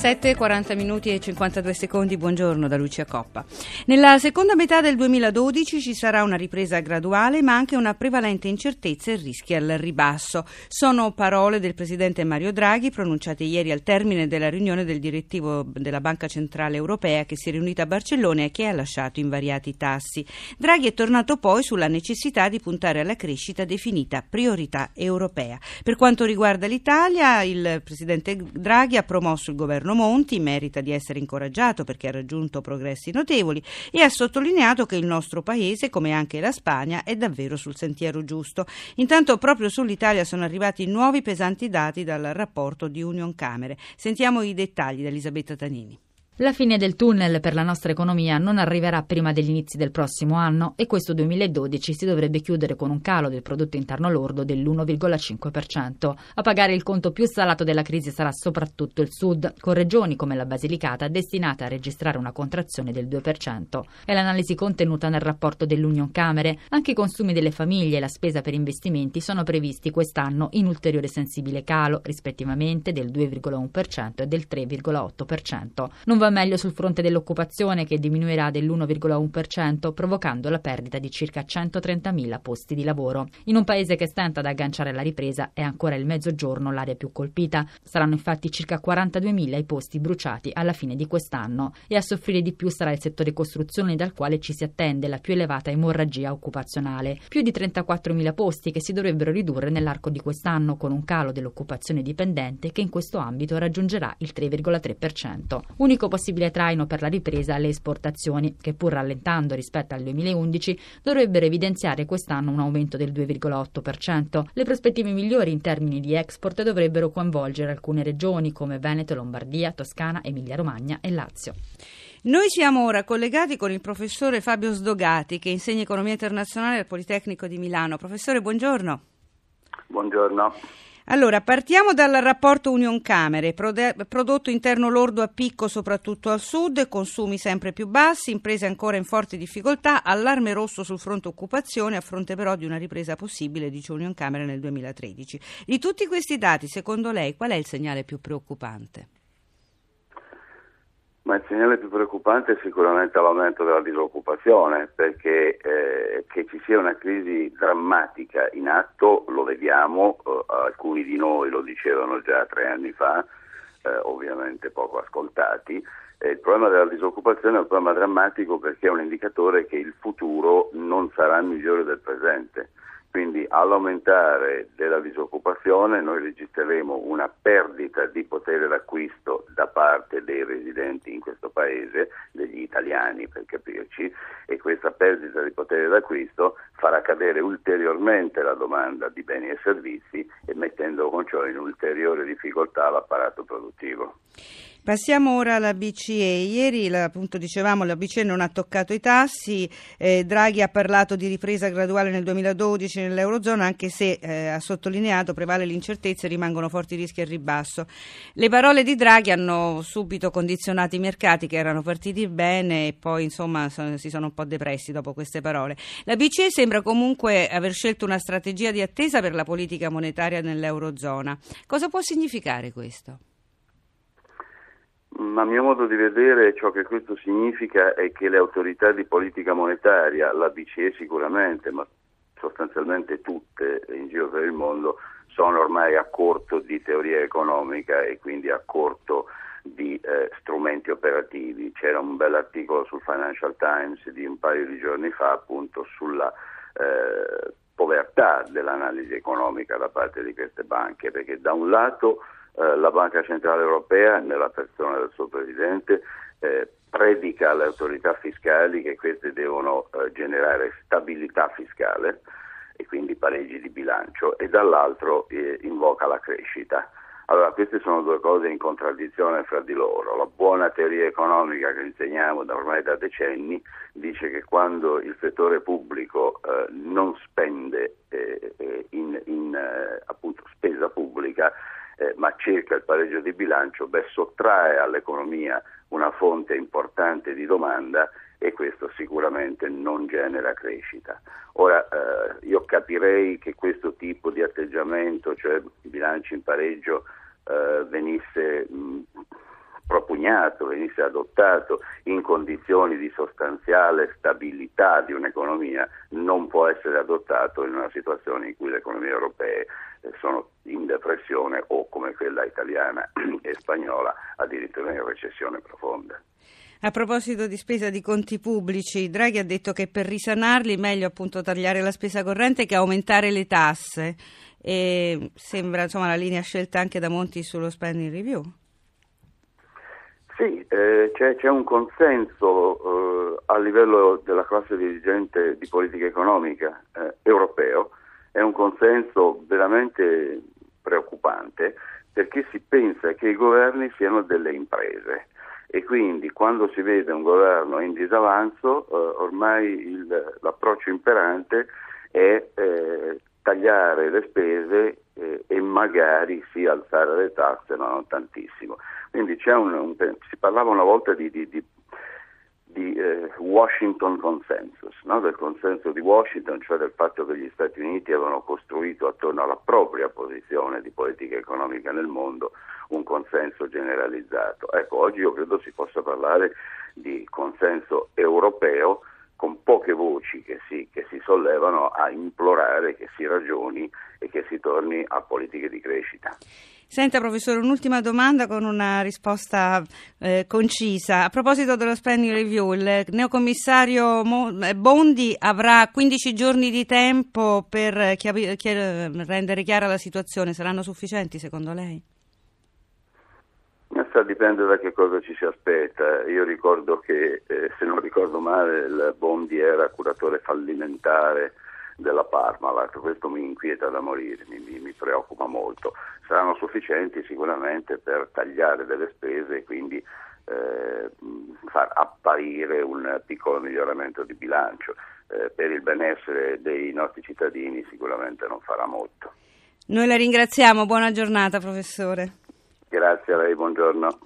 Pippan. 7.40 minuti e 52 secondi, buongiorno da Lucia Coppa. Nella seconda metà del 2012 ci sarà una ripresa graduale ma anche una prevalente incertezza e rischi al ribasso. Sono parole del Presidente Mario Draghi pronunciate ieri al termine della riunione del direttivo della Banca Centrale Europea che si è riunita a Barcellona e che ha lasciato invariati tassi. Draghi è tornato poi sulla necessità di puntare alla crescita definita priorità europea. Per quanto riguarda l'Italia, il Presidente Draghi ha promosso il governo governo Monti merita di essere incoraggiato perché ha raggiunto progressi notevoli e ha sottolineato che il nostro paese, come anche la Spagna, è davvero sul sentiero giusto. Intanto proprio sull'Italia sono arrivati nuovi pesanti dati dal rapporto di Union Camere. Sentiamo i dettagli da Elisabetta Tanini. La fine del tunnel per la nostra economia non arriverà prima degli inizi del prossimo anno e questo 2012 si dovrebbe chiudere con un calo del prodotto interno lordo dell'1,5%. A pagare il conto più salato della crisi sarà soprattutto il sud, con regioni come la Basilicata destinate a registrare una contrazione del 2%. È l'analisi contenuta nel rapporto dell'Union Camere. Anche i consumi delle famiglie e la spesa per investimenti sono previsti quest'anno in ulteriore sensibile calo, rispettivamente del 2,1% e del 3,8%. Non va meglio sul fronte dell'occupazione che diminuirà dell'1,1% provocando la perdita di circa 130.000 posti di lavoro. In un paese che stenta ad agganciare la ripresa è ancora il mezzogiorno l'area più colpita. Saranno infatti circa 42.000 i posti bruciati alla fine di quest'anno e a soffrire di più sarà il settore costruzioni dal quale ci si attende la più elevata emorragia occupazionale. Più di 34.000 posti che si dovrebbero ridurre nell'arco di quest'anno con un calo dell'occupazione dipendente che in questo ambito raggiungerà il 3,3%. Unico possibile traino per la ripresa alle esportazioni, che pur rallentando rispetto al 2011 dovrebbero evidenziare quest'anno un aumento del 2,8%. Le prospettive migliori in termini di export dovrebbero coinvolgere alcune regioni come Veneto, Lombardia, Toscana, Emilia-Romagna e Lazio. Noi siamo ora collegati con il professore Fabio Sdogati che insegna economia internazionale al Politecnico di Milano. Professore, buongiorno. Buongiorno. Allora, partiamo dal rapporto Union Camere, prodotto interno lordo a picco soprattutto al sud, consumi sempre più bassi, imprese ancora in forte difficoltà, allarme rosso sul fronte occupazione, a fronte però di una ripresa possibile, dice Union Camere nel 2013. Di tutti questi dati, secondo lei, qual è il segnale più preoccupante? Ma il segnale più preoccupante è sicuramente l'aumento della disoccupazione, perché eh, che ci sia una crisi drammatica in atto lo vediamo, eh, alcuni di noi lo dicevano già tre anni fa, eh, ovviamente poco ascoltati. il problema della disoccupazione è un problema drammatico perché è un indicatore che il futuro non sarà migliore del presente. Quindi all'aumentare della disoccupazione noi registreremo una perdita di potere d'acquisto da parte dei residenti in questo paese, degli italiani per capirci, e questa perdita di potere d'acquisto farà cadere ulteriormente la domanda di beni e servizi e mettendo con ciò in ulteriore difficoltà l'apparato produttivo. Passiamo ora alla BCE. Ieri, appunto, dicevamo, la BCE non ha toccato i tassi. Eh, Draghi ha parlato di ripresa graduale nel 2012 nell'Eurozona, anche se eh, ha sottolineato prevale l'incertezza e rimangono forti rischi al ribasso. Le parole di Draghi hanno subito condizionato i mercati che erano partiti bene e poi, insomma, so, si sono un po' depressi dopo queste parole. La BCE sembra comunque aver scelto una strategia di attesa per la politica monetaria nell'Eurozona. Cosa può significare questo? Ma a mio modo di vedere ciò che questo significa è che le autorità di politica monetaria, la BCE sicuramente, ma sostanzialmente tutte in giro per il mondo, sono ormai a corto di teoria economica e quindi a corto di eh, strumenti operativi. C'era un bell'articolo sul Financial Times di un paio di giorni fa appunto sulla eh, povertà dell'analisi economica da parte di queste banche, perché da un lato eh, la Banca Centrale Europea, nella persona del suo Presidente, eh, predica alle autorità fiscali che queste devono eh, generare stabilità fiscale e quindi pareggi di bilancio e dall'altro eh, invoca la crescita. Allora, queste sono due cose in contraddizione fra di loro. La buona teoria economica che insegniamo da ormai da decenni dice che quando il settore pubblico eh, non spende eh, eh in, in appunto, spesa pubblica, eh, ma cerca il pareggio di bilancio, beh, sottrae all'economia una fonte importante di domanda e questo sicuramente non genera crescita. Ora eh, io capirei che questo tipo di atteggiamento, cioè bilanci in pareggio, eh, venisse propugnato, venisse adottato in condizioni di sostanziale stabilità di un'economia, non può essere adottato in una situazione in cui le economie europee eh, sono in depressione o come quella italiana e spagnola addirittura in recessione profonda. A proposito di spesa di conti pubblici, Draghi ha detto che per risanarli è meglio appunto tagliare la spesa corrente che aumentare le tasse. E sembra insomma la linea scelta anche da Monti sullo spending review. Sì, eh, c'è, c'è, un consenso eh, a livello della classe dirigente di politica economica eh, europeo, è un consenso veramente preoccupante perché si pensa che i governi siano delle imprese e quindi quando si vede un governo in disavanzo eh, ormai il, l'approccio imperante è eh, tagliare le spese eh, e magari sì alzare le tasse, ma non tantissimo. Quindi un, un, si parlava una volta di, di, di, di eh, Washington Consensus, no? del consenso di Washington, cioè del fatto che gli Stati Uniti avevano costruito attorno alla propria posizione di politica economica nel mondo un consenso generalizzato. Ecco, oggi io credo si possa parlare di consenso europeo con poche voci che si, che si, sollevano a implorare che si ragioni e che si torni a politiche di crescita. Senta professore, un'ultima domanda con una risposta eh, concisa. A proposito dello spending review, il neocommissario eh, Bondi avrà 15 giorni di tempo per chiari- chiar- rendere chiara la situazione. Saranno sufficienti secondo lei? Sta dipende da che cosa ci si aspetta. Io ricordo che, eh, se non ricordo male, il Bondi era curatore fallimentare della Parmalat, questo mi inquieta da morire, mi, mi, mi, preoccupa molto. Saranno sufficienti sicuramente per tagliare delle spese e quindi eh, far apparire un piccolo miglioramento di bilancio. Eh, per il benessere dei nostri cittadini sicuramente non farà molto. Noi la ringraziamo, buona giornata professore. Grazie a lei, buongiorno.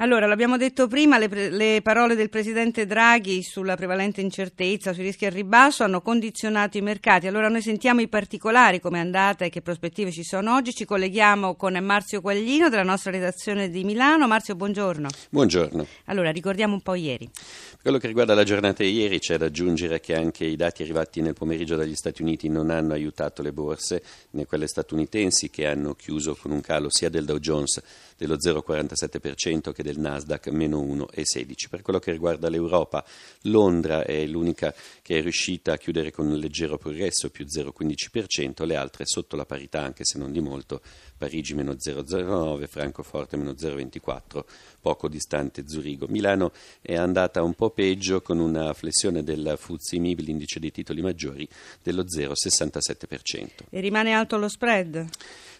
Allora, l'abbiamo detto prima, le, le, parole del Presidente Draghi sulla prevalente incertezza, sui rischi al ribasso hanno condizionato i mercati. Allora noi sentiamo i particolari, come è andata e che prospettive ci sono oggi. Ci colleghiamo con Marzio Quaglino della nostra redazione di Milano. Marzio, buongiorno. Buongiorno. Allora, ricordiamo un po' ieri. Per quello che riguarda la giornata di ieri c'è da aggiungere che anche i dati arrivati nel pomeriggio dagli Stati Uniti non hanno aiutato le borse, né quelle statunitensi che hanno chiuso con un calo sia del Dow Jones dello 0,47% che del Nasdaq meno 1,16%. Per quello che riguarda l'Europa, Londra è l'unica che è riuscita a chiudere con un leggero progresso, più 0,15%, le altre sotto la parità, anche se non di molto, Parigi meno 0,09, Francoforte meno 0,24, poco distante Zurigo. Milano è andata un po' peggio con una flessione del FTSE MIB, l'indice dei titoli maggiori, dello 0,67%. E rimane alto lo spread?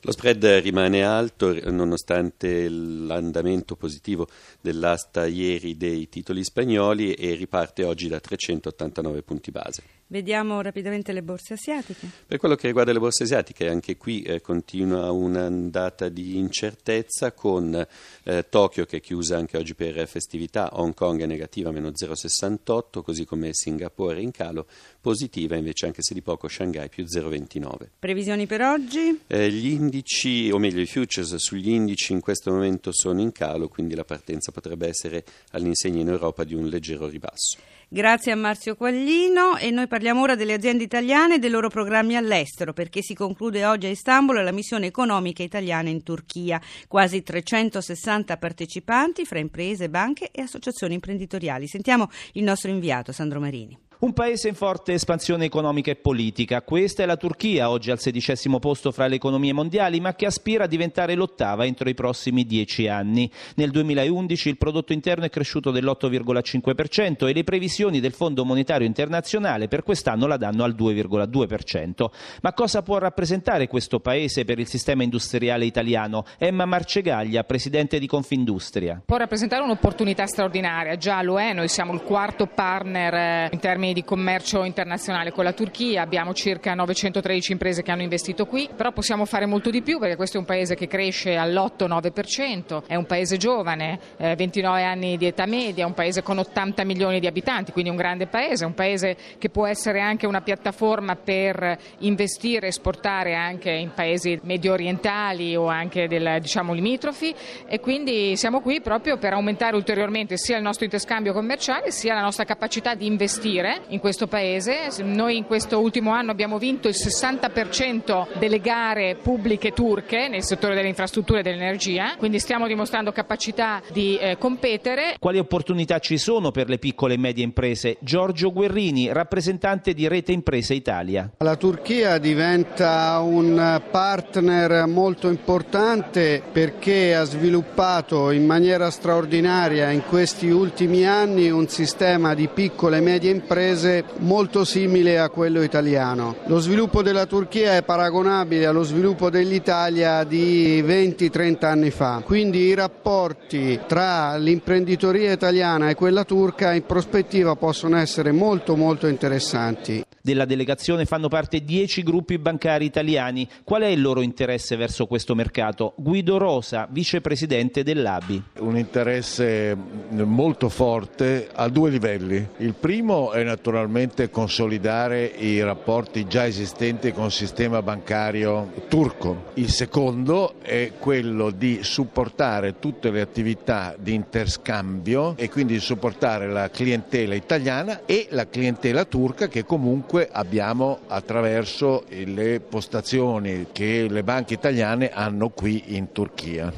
Lo spread rimane alto nonostante l'andamento positivo dell'asta ieri dei titoli spagnoli e riparte oggi da 389 punti base. Vediamo rapidamente le borse asiatiche. Per quello che riguarda le borse asiatiche, anche qui eh, continua un'andata di incertezza con eh, Tokyo che è chiusa anche oggi per festività, Hong Kong è negativa meno 0,68, così come Singapore in calo, positiva invece anche se di poco Shanghai più 0,29. Previsioni per oggi? Eh, gli indici, o meglio i futures sugli indici in questo momento sono in calo, quindi la partenza potrebbe essere all'insegna in Europa di un leggero ribasso. Grazie a Marzio Quaglino e noi parliamo ora delle aziende italiane e dei loro programmi all'estero perché si conclude oggi a Istanbul la missione economica italiana in Turchia. Quasi 360 partecipanti fra imprese, banche e associazioni imprenditoriali. Sentiamo il nostro inviato Sandro Marini. Un paese in forte espansione economica e politica. Questa è la Turchia, oggi al sedicesimo posto fra le economie mondiali, ma che aspira a diventare l'ottava entro i prossimi dieci anni. Nel 2011 il prodotto interno è cresciuto dell'8,5% e le previsioni del Fondo Monetario Internazionale per quest'anno la danno al 2,2%. Ma cosa può rappresentare questo paese per il sistema industriale italiano? Emma Marcegaglia, presidente di Confindustria. Può rappresentare un'opportunità straordinaria. Già lo è, noi siamo il quarto partner eh, in termini termini di commercio internazionale con la Turchia, abbiamo circa 913 imprese che hanno investito qui, però possiamo fare molto di più perché questo è un paese che cresce all'8-9%, è un paese giovane, eh, 29 anni di età media, un paese con 80 milioni di abitanti, quindi un grande paese, un paese che può essere anche una piattaforma per investire e esportare anche in paesi medio orientali o anche del, diciamo, limitrofi. E quindi siamo qui proprio per aumentare ulteriormente sia il nostro interscambio commerciale sia la nostra capacità di investire in questo paese. Noi in questo ultimo anno abbiamo vinto il 60% delle gare pubbliche turche nel settore delle infrastrutture e dell'energia, quindi stiamo dimostrando capacità di eh, competere. Quali opportunità ci sono per le piccole e medie imprese? Giorgio Guerrini, rappresentante di Rete Imprese Italia. La Turchia diventa un partner molto importante perché ha sviluppato in maniera straordinaria in questi ultimi anni un sistema di piccole e medie imprese molto simile a quello italiano. Lo sviluppo della Turchia è paragonabile allo sviluppo dell'Italia di 20-30 anni fa, quindi i rapporti tra l'imprenditoria italiana e quella turca in prospettiva possono essere molto molto interessanti. Della delegazione fanno parte 10 gruppi bancari italiani. Qual è il loro interesse verso questo mercato? Guido Rosa, vicepresidente dell'ABI. Un interesse molto forte a due livelli. Il primo è naturalmente consolidare i rapporti già esistenti con il sistema bancario turco. Il secondo è quello di supportare tutte le attività di interscambio e quindi di supportare la clientela italiana e la clientela turca che comunque comunque abbiamo attraverso le postazioni che le banche italiane hanno qui in Turchia.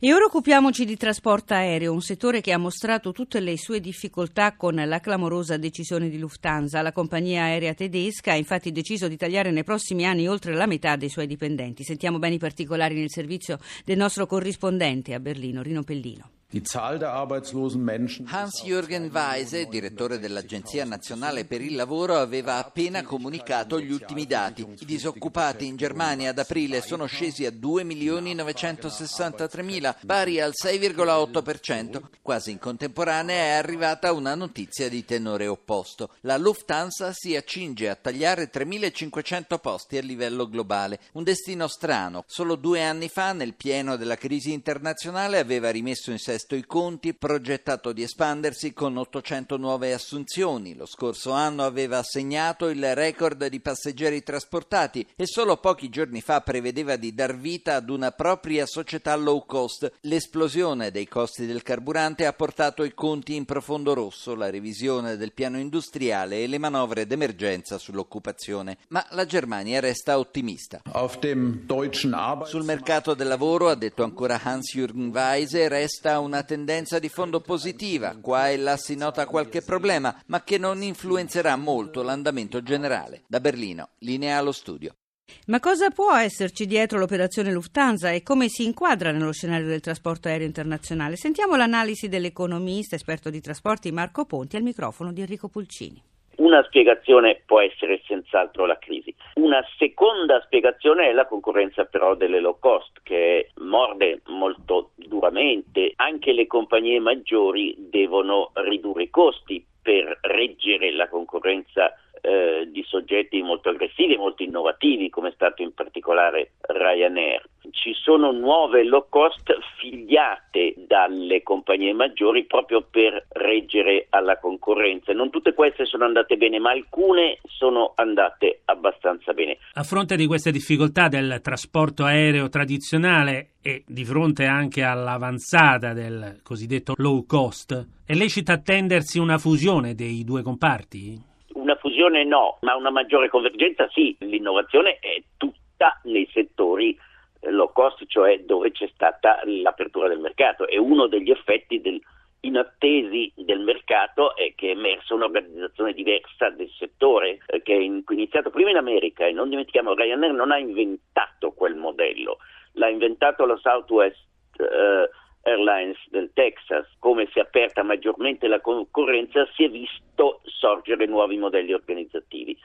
E ora occupiamoci di trasporto aereo, un settore che ha mostrato tutte le sue difficoltà con la clamorosa decisione di Lufthansa. La compagnia aerea tedesca ha infatti deciso di tagliare nei prossimi anni oltre la metà dei suoi dipendenti. Sentiamo bene i particolari nel servizio del nostro corrispondente a Berlino, Rino Pellino. Hans-Jürgen Weise, direttore dell'Agenzia nazionale per il lavoro, aveva appena comunicato gli ultimi dati. I disoccupati in Germania ad aprile sono scesi a 2.963.000, pari al 6,8%. Quasi in contemporanea è arrivata una notizia di tenore opposto. La Lufthansa si accinge a tagliare 3.500 posti a livello globale. Un destino strano. Solo due anni fa, nel pieno della crisi internazionale, aveva rimesso in sé sesto i conti, progettato di espandersi con 800 nuove assunzioni. Lo scorso anno aveva segnato il record di passeggeri trasportati e solo pochi giorni fa prevedeva di dar vita ad una propria società low cost. L'esplosione dei costi del carburante ha portato i conti in profondo rosso, la revisione del piano industriale e le manovre d'emergenza sull'occupazione. Ma la Germania resta ottimista. Sul mercato del lavoro, ha detto ancora Hans-Jürgen Weise, resta un una tendenza di fondo positiva, qua e là si nota qualche problema, ma che non influenzerà molto l'andamento generale. Da Berlino, linea allo studio. Ma cosa può esserci dietro l'operazione Lufthansa e come si inquadra nello scenario del trasporto aereo internazionale? Sentiamo l'analisi dell'economista esperto di trasporti Marco Ponti al microfono di Enrico Pulcini. Una spiegazione può essere senz'altro la crisi. Una seconda spiegazione è la concorrenza però delle low cost che morde molto duramente. Anche le compagnie maggiori devono ridurre i costi per reggere la concorrenza eh, di soggetti molto aggressivi e molto innovativi, come è stato in particolare Ryanair. Ci sono nuove low cost figliate dalle compagnie maggiori proprio per reggere alla concorrenza. Non tutte queste sono andate bene, ma alcune sono andate abbastanza bene. A fronte di queste difficoltà del trasporto aereo tradizionale e di fronte anche all'avanzata del cosiddetto low cost, è lecito attendersi una fusione dei due comparti? Fusione no, ma una maggiore convergenza sì. L'innovazione è tutta nei settori eh, low cost, cioè dove c'è stata l'apertura del mercato. E uno degli effetti del, inattesi del mercato è che è emersa un'organizzazione diversa del settore eh, che è iniziato prima in America e non dimentichiamo Ryanair non ha inventato quel modello, l'ha inventato la Southwest eh, Airlines del Texas, come si è aperta maggiormente la concorrenza, si è visto sorgere nuovi modelli organizzativi.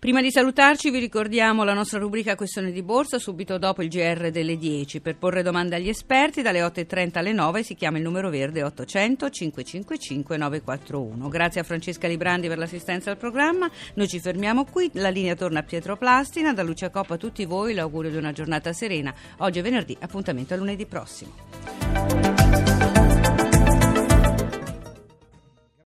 Prima di salutarci vi ricordiamo la nostra rubrica Questione di Borsa subito dopo il GR delle 10. Per porre domande agli esperti dalle 8.30 alle 9 si chiama il numero verde 800 555 941. Grazie a Francesca Librandi per l'assistenza al programma. Noi ci fermiamo qui. La linea torna a Pietro Plastina. Da Lucia Coppa a tutti voi l'augurio di una giornata serena. Oggi è venerdì, appuntamento a lunedì prossimo.